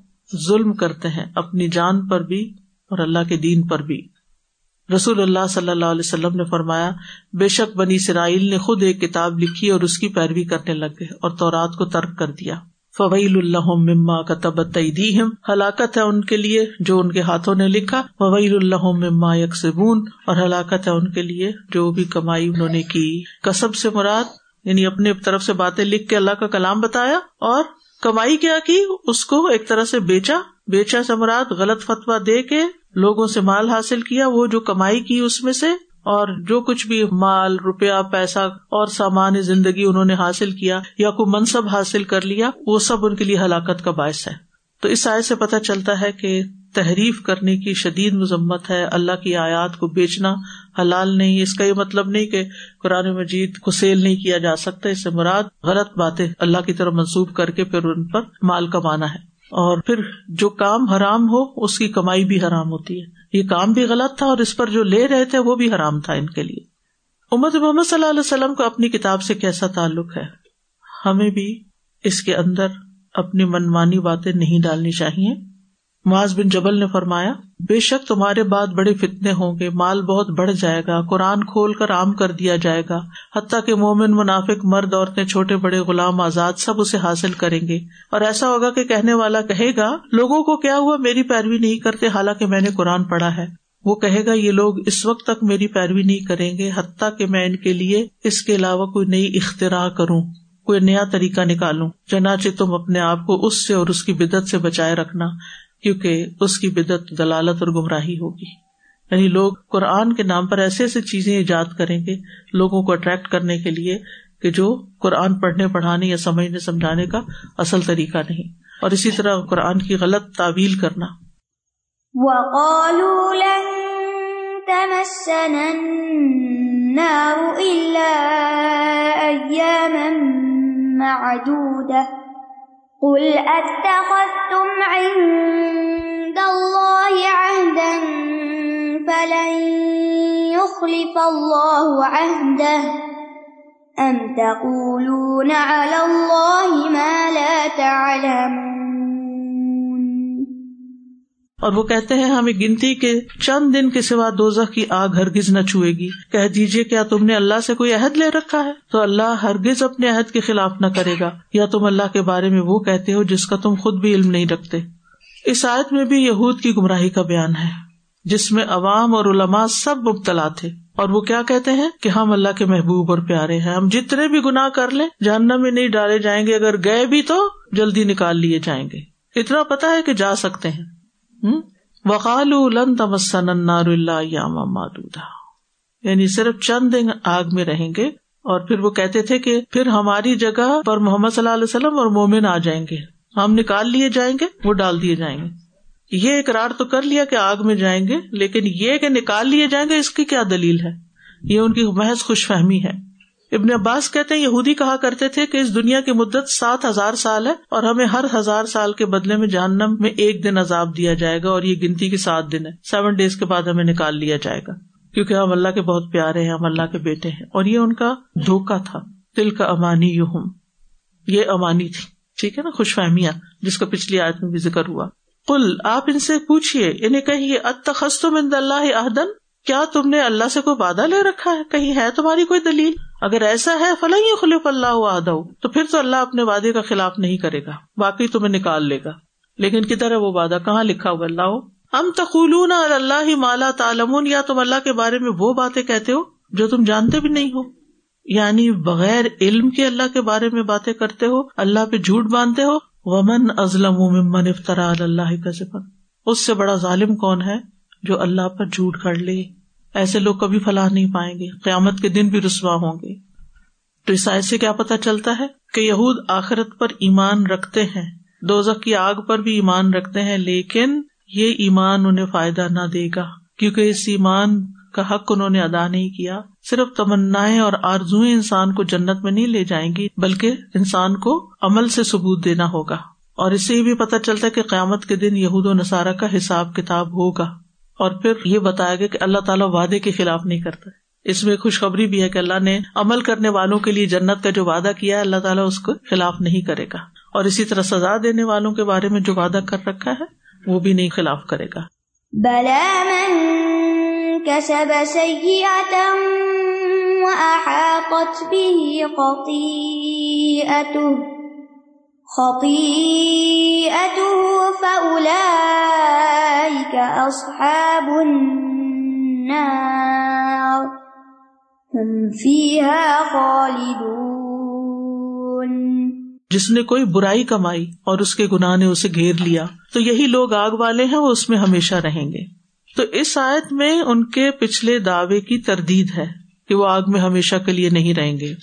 ظلم کرتے ہیں، اپنی جان پر بھی اور اللہ کے دین پر بھی۔ رسول اللہ صلی اللہ علیہ وسلم نے فرمایا، بے شک بنی اسرائیل نے خود ایک کتاب لکھی اور اس کی پیروی کرنے لگ گئے اور تورات کو ترک کر دیا۔ فویل اللہ مما کا تب ہلاکت ہے ان کے لیے جو ان کے ہاتھوں نے لکھا۔ فویل اللہ مما یکسبون اور ہلاکت ہے ان کے لیے جو بھی کمائی انہوں نے کی۔ کسب سے مراد یعنی اپنے طرف سے باتیں لکھ کے اللہ کا کلام بتایا اور کمائی کیا کی، اس کو ایک طرح سے بیچا۔ بیچا سے مراد غلط فتوا دے کے لوگوں سے مال حاصل کیا، وہ جو کمائی کی اس میں سے، اور جو کچھ بھی مال، روپیہ، پیسہ اور سامان، زندگی انہوں نے حاصل کیا یا کوئی منصب حاصل کر لیا، وہ سب ان کے لیے ہلاکت کا باعث ہے۔ تو اس آئے سے پتہ چلتا ہے کہ تحریف کرنے کی شدید مذمت ہے اللہ کی آیات کو بیچنا حلال نہیں، اس کا یہ مطلب نہیں کہ قرآن مجید کو سیل نہیں کیا جا سکتا، اس سے مراد غلط باتیں اللہ کی طرف منسوخ کر کے پھر ان پر مال کمانا ہے۔ اور پھر جو کام حرام ہو، اس کی کمائی بھی حرام ہوتی ہے۔ یہ کام بھی غلط تھا اور اس پر جو لے رہے تھے، وہ بھی حرام تھا ان کے لیے۔ امت محمد صلی اللہ علیہ وسلم کو اپنی کتاب سے کیسا تعلق ہے؟ ہمیں بھی اس کے اندر اپنی منمانی باتیں نہیں ڈالنی چاہیے۔ معاذ بن جبل نے فرمایا بے شک تمہارے بعد بڑے فتنے ہوں گے، مال بہت بڑھ جائے گا، قرآن کھول کر عام کر دیا جائے گا، حتیٰ کہ مومن، منافق، مرد، عورتیں، چھوٹے، بڑے، غلام، آزاد سب اسے حاصل کریں گے۔ اور ایسا ہوگا کہ کہنے والا کہے گا، لوگوں کو کیا ہوا میری پیروی نہیں کرتے، حالانکہ میں نے قرآن پڑھا ہے۔ وہ کہے گا، یہ لوگ اس وقت تک میری پیروی نہیں کریں گے، حتیٰ کہ میں ان کے لیے اس کے علاوہ کوئی نئی اختراع کروں، کوئی نیا طریقہ نکالوں۔ چنانچہ تم اپنے آپ کو اس سے اور اس کی بدت سے بچائے رکھنا۔ کیونکہ اس کی بدت دلالت اور گمراہی ہوگی۔ یعنی لوگ قرآن کے نام پر ایسے ایسے چیزیں ایجاد کریں گے لوگوں کو اٹریکٹ کرنے کے لیے کہ جو قرآن پڑھنے، پڑھانے یا سمجھنے، سمجھانے کا اصل طریقہ نہیں۔ اور اسی طرح قرآن کی غلط تعویل کرنا۔ قل اتخذتم عند الله عهدا فلن يخلف الله عهده ام تقولون على الله ما لا تعلمون اور وہ کہتے ہیں، ہمیں گنتی کے چند دن کے سوا دوزخ کی آگ ہرگز نہ چھوئے گی۔ کہہ دیجیے کیا تم نے اللہ سے کوئی عہد لے رکھا ہے؟ تو اللہ ہرگز اپنے عہد کے خلاف نہ کرے گا۔ یا تم اللہ کے بارے میں وہ کہتے ہو جس کا تم خود بھی علم نہیں رکھتے۔ اس آیت میں بھی یہود کی گمراہی کا بیان ہے، جس میں عوام اور علماء سب مبتلا تھے۔ اور وہ کیا کہتے ہیں کہ ہم اللہ کے محبوب اور پیارے ہیں۔ ہم جتنے بھی گناہ کر لیں جاننا میں نہیں ڈالے جائیں گے۔ اگر گئے بھی تو جلدی نکال لیے جائیں گے۔ اتنا پتا ہے کہ جا سکتے ہیں۔ وقال لن تمسن النار اللہ یاما مادودا یعنی صرف چند دن آگ میں رہیں گے اور پھر وہ کہتے تھے کہ پھر ہماری جگہ پر محمد صلی اللہ علیہ وسلم اور مومن آ جائیں گے۔ ہم نکال لیے جائیں گے، وہ ڈال دیے جائیں گے۔ یہ اقرار تو کر لیا کہ آگ میں جائیں گے، لیکن یہ کہ نکال لیے جائیں گے، اس کی کیا دلیل ہے؟ یہ ان کی محض خوش فہمی ہے۔ ابن عباس کہتے ہیں یہودی کہا کرتے تھے کہ اس دنیا کی مدت سات ہزار سال ہے اور ہمیں ہر ہزار سال کے بدلے میں جہنم میں ایک دن عذاب دیا جائے گا اور یہ گنتی کے سات دن ہے سیون ڈیز کے بعد ہمیں نکال لیا جائے گا۔ کیونکہ ہم اللہ کے بہت پیارے ہیں، ہم اللہ کے بیٹے ہیں۔ اور یہ ان کا دھوکا تھا۔ دل کا امانی یو ہوں یہ امانی تھی۔ ٹھیک ہے نا؟ خوش فہمیاں جس کا پچھلی آیت میں بھی ذکر ہوا۔ کل آپ ان سے پوچھیے انہیں کہیے اتخست من اللہ عہدن کیا تم نے اللہ سے کوئی وعدہ لے رکھا ہے؟ کہیں ہے تمہاری کوئی دلیل؟ اگر ایسا ہے فلاں خلف اللہ وعدہ تو پھر تو اللہ اپنے وعدے کا خلاف نہیں کرے گا باقی تمہیں نکال لے گا۔ لیکن کدھر ہے وہ وعدہ؟ کہاں لکھا ہوا اللہ؟ ہم تقولون اللہ ہی مالا تعلمون، یا تم اللہ کے بارے میں وہ باتیں کہتے ہو جو تم جانتے بھی نہیں ہو؟ یعنی بغیر علم کے اللہ کے بارے میں باتیں کرتے ہو، اللہ پہ جھوٹ باندھتے ہو؟ ومن ازلم ممن افطرا اللہ کا اس سے بڑا ظالم کون ہے؟ جو اللہ پر جھوٹ کر لے، ایسے لوگ کبھی فلاح نہیں پائیں گے، قیامت کے دن بھی رسوا ہوں گے۔ تو اس سے کیا پتا چلتا ہے کہ یہود آخرت پر ایمان رکھتے ہیں، دوزخ کی آگ پر بھی ایمان رکھتے ہیں، لیکن یہ ایمان انہیں فائدہ نہ دے گا۔ کیونکہ اس ایمان کا حق انہوں نے ادا نہیں کیا۔ صرف تمنا اور آرزویں انسان کو جنت میں نہیں لے جائیں گی، بلکہ انسان کو عمل سے ثبوت دینا ہوگا۔ اور اس سے بھی پتا چلتا ہے کہ قیامت کے دن یہود و نصارہ کا حساب کتاب ہوگا۔ اور پھر یہ بتایا گیا کہ اللہ تعالیٰ وعدے کے خلاف نہیں کرتا اس میں خوشخبری بھی ہے کہ اللہ نے عمل کرنے والوں کے لیے جنت کا جو وعدہ کیا ہے، اللہ تعالیٰ اس کو خلاف نہیں کرے گا۔ اور اسی طرح سزا دینے والوں کے بارے میں جو وعدہ کر رکھا ہے، وہ بھی نہیں خلاف کرے گا۔ أصحاب النار. هم فيها خالدون. جس نے کوئی برائی کمائی اور اس کے گناہ نے اسے گھیر لیا، تو یہی لوگ آگ والے ہیں، وہ اس میں ہمیشہ رہیں گے۔ تو اس آیت میں ان کے پچھلے دعوے کی تردید ہے کہ وہ آگ میں ہمیشہ کے لیے نہیں رہیں گے،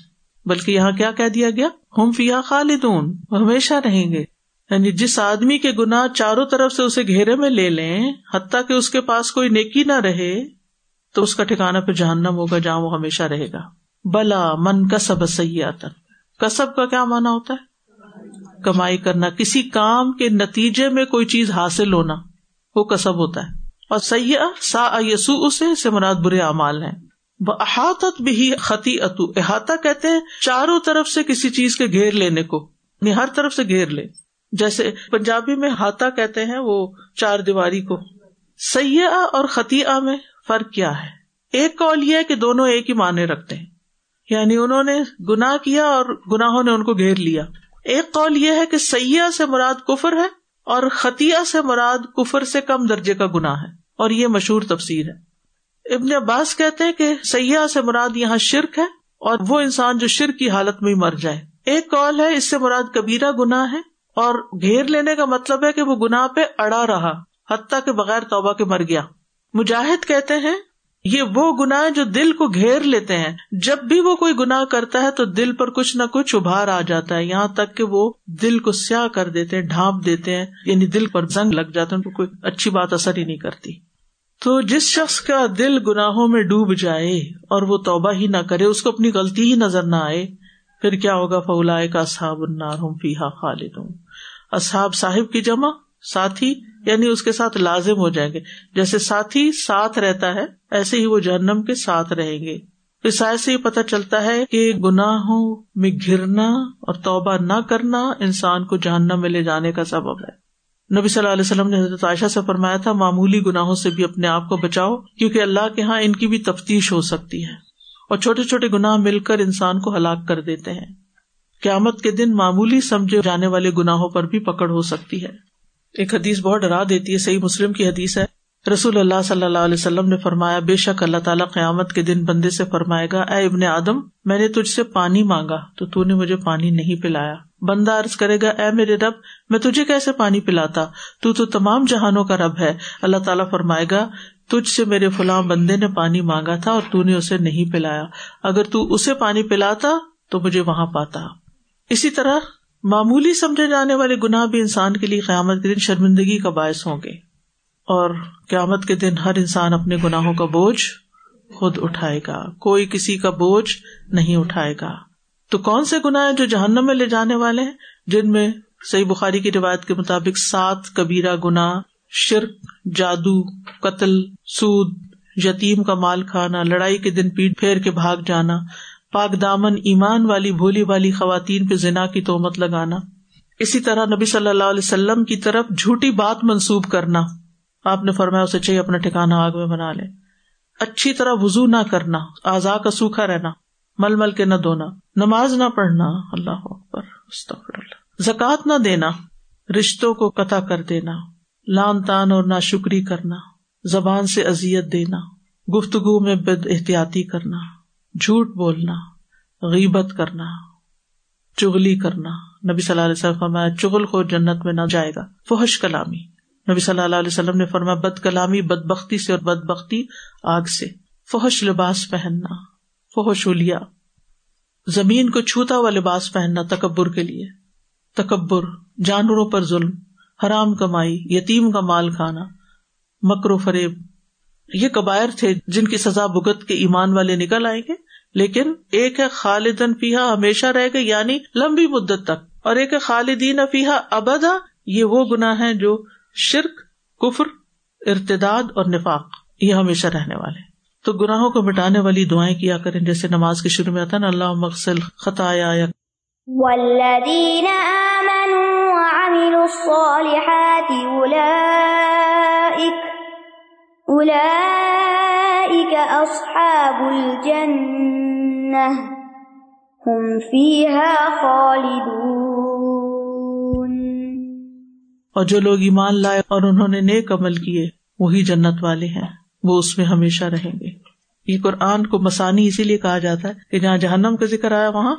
بلکہ یہاں کیا کہہ دیا گیا؟ ہم فیا خالدون ہمیشہ رہیں گے۔ یعنی جس آدمی کے گنا چاروں طرف سے اسے گھیرے میں لے لیں، حتیٰ کہ اس کے پاس کوئی نیکی نہ رہے، تو اس کا ٹھکانا پہ جہنم ہوگا جہاں وہ ہمیشہ رہے گا۔ بلا من کسب سیاتن کسب کا کیا مانا ہوتا ہے؟ کمائی کرنا، کسی کام کے نتیجے میں کوئی چیز حاصل ہونا، وہ کسب ہوتا ہے۔ اور سیاح سا یسو اسے سے مراد برے اعمال ہیں۔ احاطت بھی خطی اتو احاطہ کہتے ہیں چاروں طرف سے کسی چیز کے گھیر لینے کو۔ یعنی ہر طرف سے گھیر لے۔ جیسے پنجابی میں ہاتھا کہتے ہیں وہ چار دیواری کو۔ سیاح اور خطیہ میں فرق کیا ہے؟ ایک کال یہ ہے کہ دونوں ایک ہی معنی رکھتے ہیں۔ یعنی انہوں نے گنا کیا اور گناہوں نے ان کو گھیر لیا۔ ایک قول یہ ہے کہ سیاح سے مراد کفر ہے اور خطیہ سے مراد کفر سے کم درجے کا گنا ہے۔ اور یہ مشہور تفسیر ہے۔ ابن عباس کہتے ہیں کہ سیاح سے مراد یہاں شرک ہے اور وہ انسان جو شرک کی حالت میں مر جائے۔ ایک کال ہے، اس سے مراد کبیرہ گنا ہے اور گھیر لینے کا مطلب ہے کہ وہ گناہ پہ اڑا رہا، حتیٰ کہ بغیر توبہ کے مر گیا۔ مجاہد کہتے ہیں، یہ وہ گنا جو دل کو گھیر لیتے ہیں۔ جب بھی وہ کوئی گنا کرتا ہے تو دل پر کچھ نہ کچھ ابھار آ جاتا ہے۔ یہاں تک کہ وہ دل کو سیاہ کر دیتے ہیں، ڈھانپ دیتے ہیں یعنی دل پر زنگ لگ جاتا ہے ان کو کوئی اچھی بات اثر ہی نہیں کرتی۔ تو جس شخص کا دل گناہوں میں ڈوب جائے اور وہ توبہ ہی نہ کرے، اس کو اپنی غلطی ہی نظر نہ آئے، پھر کیا ہوگا؟ فولا کا صاحب النار ہوں فیحا خالد ہوں اصحاب صاحب کی جمع، ساتھی یعنی اس کے ساتھ لازم ہو جائیں گے۔ جیسے ساتھی ساتھ رہتا ہے، ایسے ہی وہ جہنم کے ساتھ رہیں گے۔ اس سے یہ پتا چلتا ہے کہ گناہوں میں گرنا اور توبہ نہ کرنا انسان کو جہنم میں لے جانے کا سبب ہے۔ نبی صلی اللہ علیہ وسلم نے حضرت عائشہ سے فرمایا تھا، معمولی گناہوں سے بھی اپنے آپ کو بچاؤ، کیونکہ اللہ کے یہاں ان کی بھی تفتیش ہو سکتی ہے۔ اور چھوٹے چھوٹے گناہ مل کر انسان کو ہلاک کر دیتے ہیں۔ قیامت کے دن معمولی سمجھے جانے والے گناہوں پر بھی پکڑ ہو سکتی ہے۔ ایک حدیث بہت ڈرا دیتی ہے، صحیح مسلم کی حدیث ہے۔ رسول اللہ صلی اللہ علیہ وسلم نے فرمایا، بے شک اللہ تعالیٰ قیامت کے دن بندے سے فرمائے گا، اے ابن آدم، میں نے تجھ سے پانی مانگا، تو تو نے مجھے پانی نہیں پلایا۔ بندہ عرض کرے گا، اے میرے رب، میں تجھے کیسے پانی پلاتا؟ تو تو تمام جہانوں کا رب ہے۔ اللہ تعالیٰ فرمائے گا، تجھ سے میرے فلاں بندے نے پانی مانگا تھا اور تو نے اسے نہیں پلایا۔ اگر تو اسے پانی پلاتا، تو مجھے وہاں پاتا۔ اسی طرح، معمولی سمجھے جانے والے گناہ بھی انسان کے لیے قیامت کے دن شرمندگی کا باعث ہوں گے۔ اور قیامت کے دن ہر انسان اپنے گناہوں کا بوجھ خود اٹھائے گا۔ کوئی کسی کا بوجھ نہیں اٹھائے گا۔ تو کون سے گنا جو جہنم میں لے جانے والے ہیں؟ جن میں صحیح بخاری کی روایت کے مطابق سات کبیرہ گنا شرک، جادو، قتل، سود، یتیم کا مال کھانا، لڑائی کے دن پیٹ پھیر کے بھاگ جانا، پاک دامن، ایمان والی، بھولی والی خواتین پہ زنا کی تومت لگانا۔ اسی طرح نبی صلی اللہ علیہ وسلم کی طرف جھوٹی بات منسوب کرنا۔ آپ نے فرمایا اسے چاہیے اپنا ٹھکانا آگ میں بنا لے۔ اچھی طرح وزو نہ کرنا آزا کا سوکھا رہنا، مل مل کے نہ دھونا، نماز نہ پڑھنا، اللہ اکبر زکات نہ دینا، رشتوں کو قطع کر دینا لان تان اور نہ شکری کرنا، زبان سے ازیت دینا، گفتگو میں بد احتیاطی کرنا، جھوٹ بولنا، غیبت کرنا چگلی کرنا۔ نبی صلی اللہ علیہ وسلم فرمایا، چغل کو جنت میں نہ جائے گا، فحش کلامی۔ نبی صلی اللہ علیہ وسلم نے فرمایا بد کلامی بد بختی سے اور بد بختی آگ سے۔ فحش لباس پہننا، فحش الیا زمین کو چھوتا ہوا لباس پہننا تکبر کے لیے۔ تکبر، جانوروں پر ظلم، حرام کمائی، یتیم کا مال کھانا، مکر و فریب۔ یہ کبائر تھے جن کی سزا بگت کے ایمان والے نکل آئیں گے، لیکن ایک ہے خالدن فیحا ہمیشہ رہ گئے یعنی لمبی مدت تک۔ اور ایک ہے خالدین فیحا ابدا، یہ وہ گنا ہے جو شرک، کفر، ارتداد اور نفاق، یہ ہمیشہ رہنے والے۔ تو گناہوں کو مٹانے والی دعائیں کیا کریں، جیسے نماز کے شروع میں آتا نا اللہ مقصل خطایا اصحاب الجنة هم فيها خالدون۔ اور جو لوگ ایمان لائے اور انہوں نے نیک عمل کیے، وہی جنت والے ہیں۔ وہ اس میں ہمیشہ رہیں گے۔ یہ قرآن کو مسانی اسی لیے کہا جاتا ہے کہ جہاں جہنم کا ذکر آیا، وہاں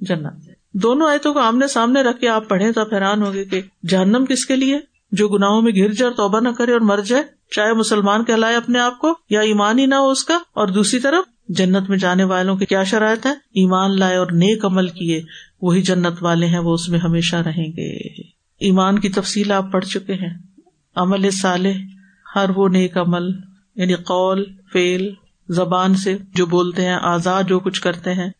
جنت۔ دونوں آیتوں کو آمنے سامنے رکھ کے آپ پڑھیں تو آپ حیران ہوگے کہ جہنم کس کے لیے؟ جو گناہوں میں گر جائے اور توبہ نہ کرے اور مر جائے، چاہے مسلمان کہلائے اپنے آپ کو یا ایمان ہی نہ ہو اس کا۔ اور دوسری طرف، جنت میں جانے والوں کی کیا شرائط ہے ایمان لائے اور نیک عمل کیے، وہی جنت والے ہیں، وہ اس میں ہمیشہ رہیں گے۔ ایمان کی تفصیل آپ پڑھ چکے ہیں۔ عمل صالح، ہر وہ نیک عمل یعنی قول فیل زبان سے جو بولتے ہیں، آزاد جو کچھ کرتے ہیں،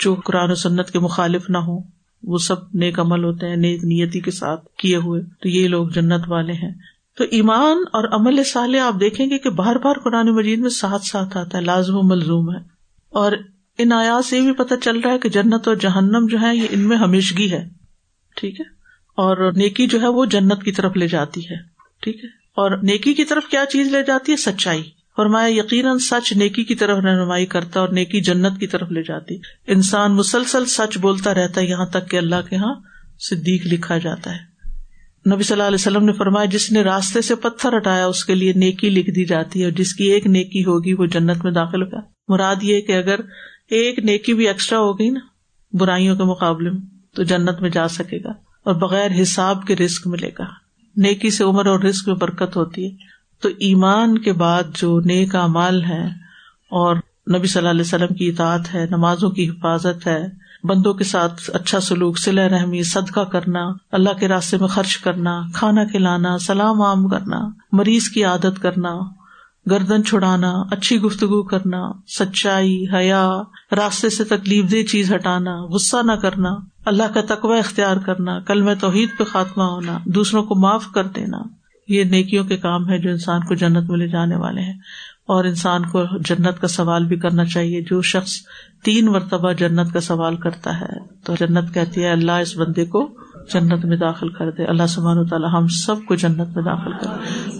جو قرآن و سنت کے مخالف نہ ہو وہ سب نیک عمل ہوتے ہیں، نیک نیتی کے ساتھ کیے ہوئے، تو یہ لوگ جنت والے ہیں۔ تو ایمان اور عمل صالح آپ دیکھیں گے کہ بار بار قرآن مجید میں ساتھ ساتھ آتا ہے، لازم و ملزوم ہے۔ اور ان آیات سے یہ بھی پتہ چل رہا ہے کہ جنت اور جہنم جو ہے یہ ان میں ہمیشگی ہے۔ ٹھیک ہے؟ اور نیکی جو ہے وہ جنت کی طرف لے جاتی ہے، ٹھیک ہے؟ اور نیکی کی طرف کیا چیز لے جاتی ہے؟ سچائی۔ فرمایا، یقیناً سچ نیکی کی طرف رہنمائی کرتا اور نیکی جنت کی طرف لے جاتی۔ انسان مسلسل سچ بولتا رہتا ہے، یہاں تک کہ اللہ کے یہاں صدیق لکھا جاتا ہے۔ نبی صلی اللہ علیہ وسلم نے فرمایا، جس نے راستے سے پتھر ہٹایا، اس کے لیے نیکی لکھ دی جاتی ہے اور جس کی ایک نیکی ہوگی، وہ جنت میں داخل ہوگا۔ مراد یہ کہ اگر ایک نیکی بھی ایکسٹرا ہوگی نا، برائیوں کے مقابلے میں، تو جنت میں جا سکے گا۔ اور بغیر حساب کے رسک ملے گا۔ نیکی سے عمر اور رسک میں برکت ہوتی ہے۔ تو ایمان کے بعد جو نیک مال ہے اور نبی صلی اللہ علیہ وسلم کی اطاعت ہے، نمازوں کی حفاظت ہے، بندوں کے ساتھ اچھا سلوک سلح رحمی، صدقہ کرنا، اللہ کے راستے میں خرچ کرنا، کھانا کھلانا، سلام عام کرنا، مریض کی عادت کرنا گردن چھڑانا، اچھی گفتگو کرنا، سچائی، حیا، راستے سے تکلیف دہ چیز ہٹانا، غصہ نہ کرنا، اللہ کا تقوی اختیار کرنا، کل میں توحید پہ خاتمہ ہونا، دوسروں کو معاف کر دینا، یہ نیکیوں کے کام ہے جو انسان کو جنت میں لے جانے والے ہیں۔ اور انسان کو جنت کا سوال بھی کرنا چاہیے۔ جو شخص تین مرتبہ جنت کا سوال کرتا ہے، تو جنت کہتی ہے، اللہ اس بندے کو جنت میں داخل کر دے۔ اللہ سبحان و تعالیٰ ہم سب کو جنت میں داخل کر دے۔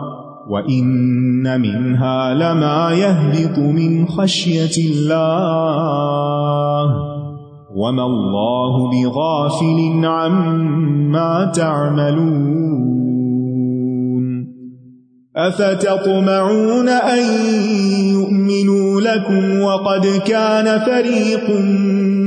وَإِنَّ مِنْهَا لَمَا يَهْبِطُ مِنْ خَشْيَةِ اللَّهِ وما الله بغافل عما تعملون أفتطمعون أن يؤمنوا لكم وقد كان فريق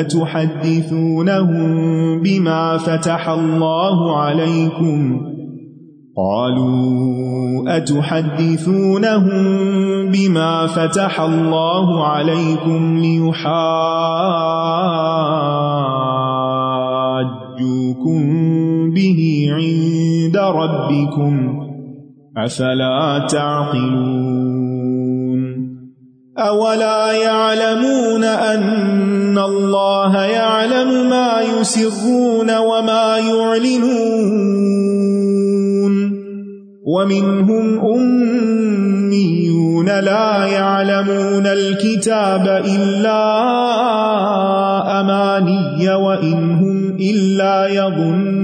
أَتُحَدِّثُونَهُمْ بِمَا فَتَحَ اللَّهُ عَلَيْكُمْ؟ قالوا أتحدثونهم بما فتح الله عليكم ليحاجوكم به عند ربكم، أفلا تعقلون؟ أولا يعلمون أن الله يعلم ما يسرون وما يعلنون ومنهم أميون لا يعلمون الكتاب إلا أماني وإنهم إلا يظنون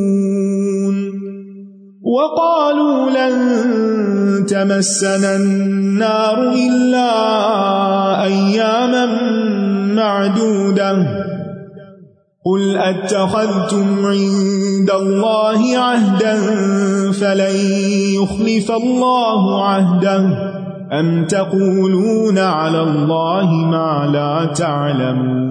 لن تمسنا النار إلا أياما معدودة قل أتخذتم عند الله عهدا فلن يخلف الله عهده أم تقولون على الله ما لا تعلمون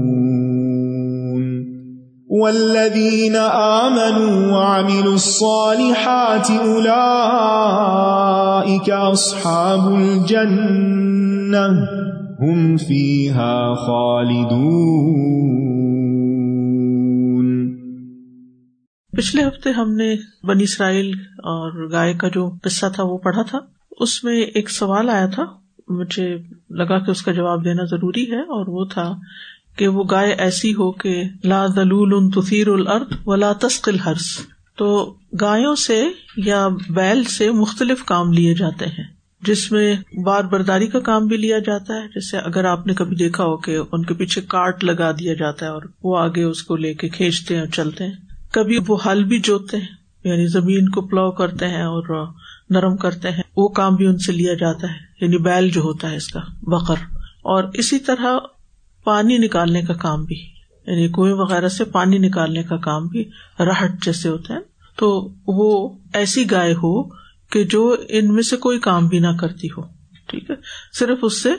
والذين آمنوا وعملوا الصالحات أولئك أصحاب الجنة هم فيها خالدون پچھلے ہفتے ہم نے بنی اسرائیل اور گائے کا جو قصہ تھا وہ پڑھا تھا۔ اس میں ایک سوال آیا تھا۔ مجھے لگا کہ اس کا جواب دینا ضروری ہے اور وہ تھا کہ وہ گائے ایسی ہو کہ لا دلول تثیر الارض ولا تسقل ہرس تو گایوں سے یا بیل سے مختلف کام لیے جاتے ہیں، جس میں بار برداری کا کام بھی لیا جاتا ہے۔ جیسے اگر آپ نے کبھی دیکھا ہو کہ ان کے پیچھے کاٹ لگا دیا جاتا ہے اور وہ آگے اس کو لے کے کھینچتے ہیں اور چلتے ہیں۔ کبھی وہ ہل بھی جوتے ہیں یعنی زمین کو پلو کرتے ہیں اور نرم کرتے ہیں۔ وہ کام بھی ان سے لیا جاتا ہے یعنی بیل جو ہوتا ہے اس کا بکر اور اسی طرح پانی نکالنے کا کام بھی یعنی کنویں وغیرہ سے پانی نکالنے کا کام بھی راہٹ جیسے ہوتا ہے۔ تو وہ ایسی گائے ہو کہ جو ان میں سے کوئی کام بھی نہ کرتی ہو، ٹھیک ہے؟ صرف اس سے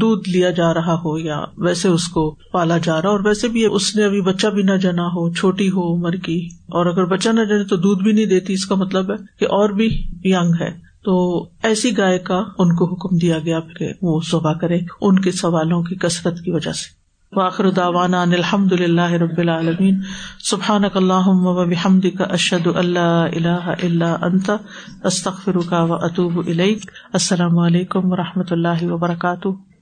دودھ لیا جا رہا ہو یا ویسے اس کو پالا جا رہا اور ویسے بھی اس نے ابھی بچہ بھی نہ جنا ہو، چھوٹی ہو عمر کی، اور اگر بچہ نہ جنے تو دودھ بھی نہیں دیتی۔ اس کا مطلب ہے کہ اور بھی یگ ہے۔ تو ایسی گائے کا ان کو حکم دیا گیا کہ وہ صبح کرے ان کے سوالوں کی کثرت کی وجہ سے۔ واخر داوانا الحمد للہ رب العالمین۔ سبحان اللہ کا اشد اللہ اللہ اللہ انت۔ استخر کا و اطوب السلام علیکم و رحمۃ اللہ وبرکاتہ۔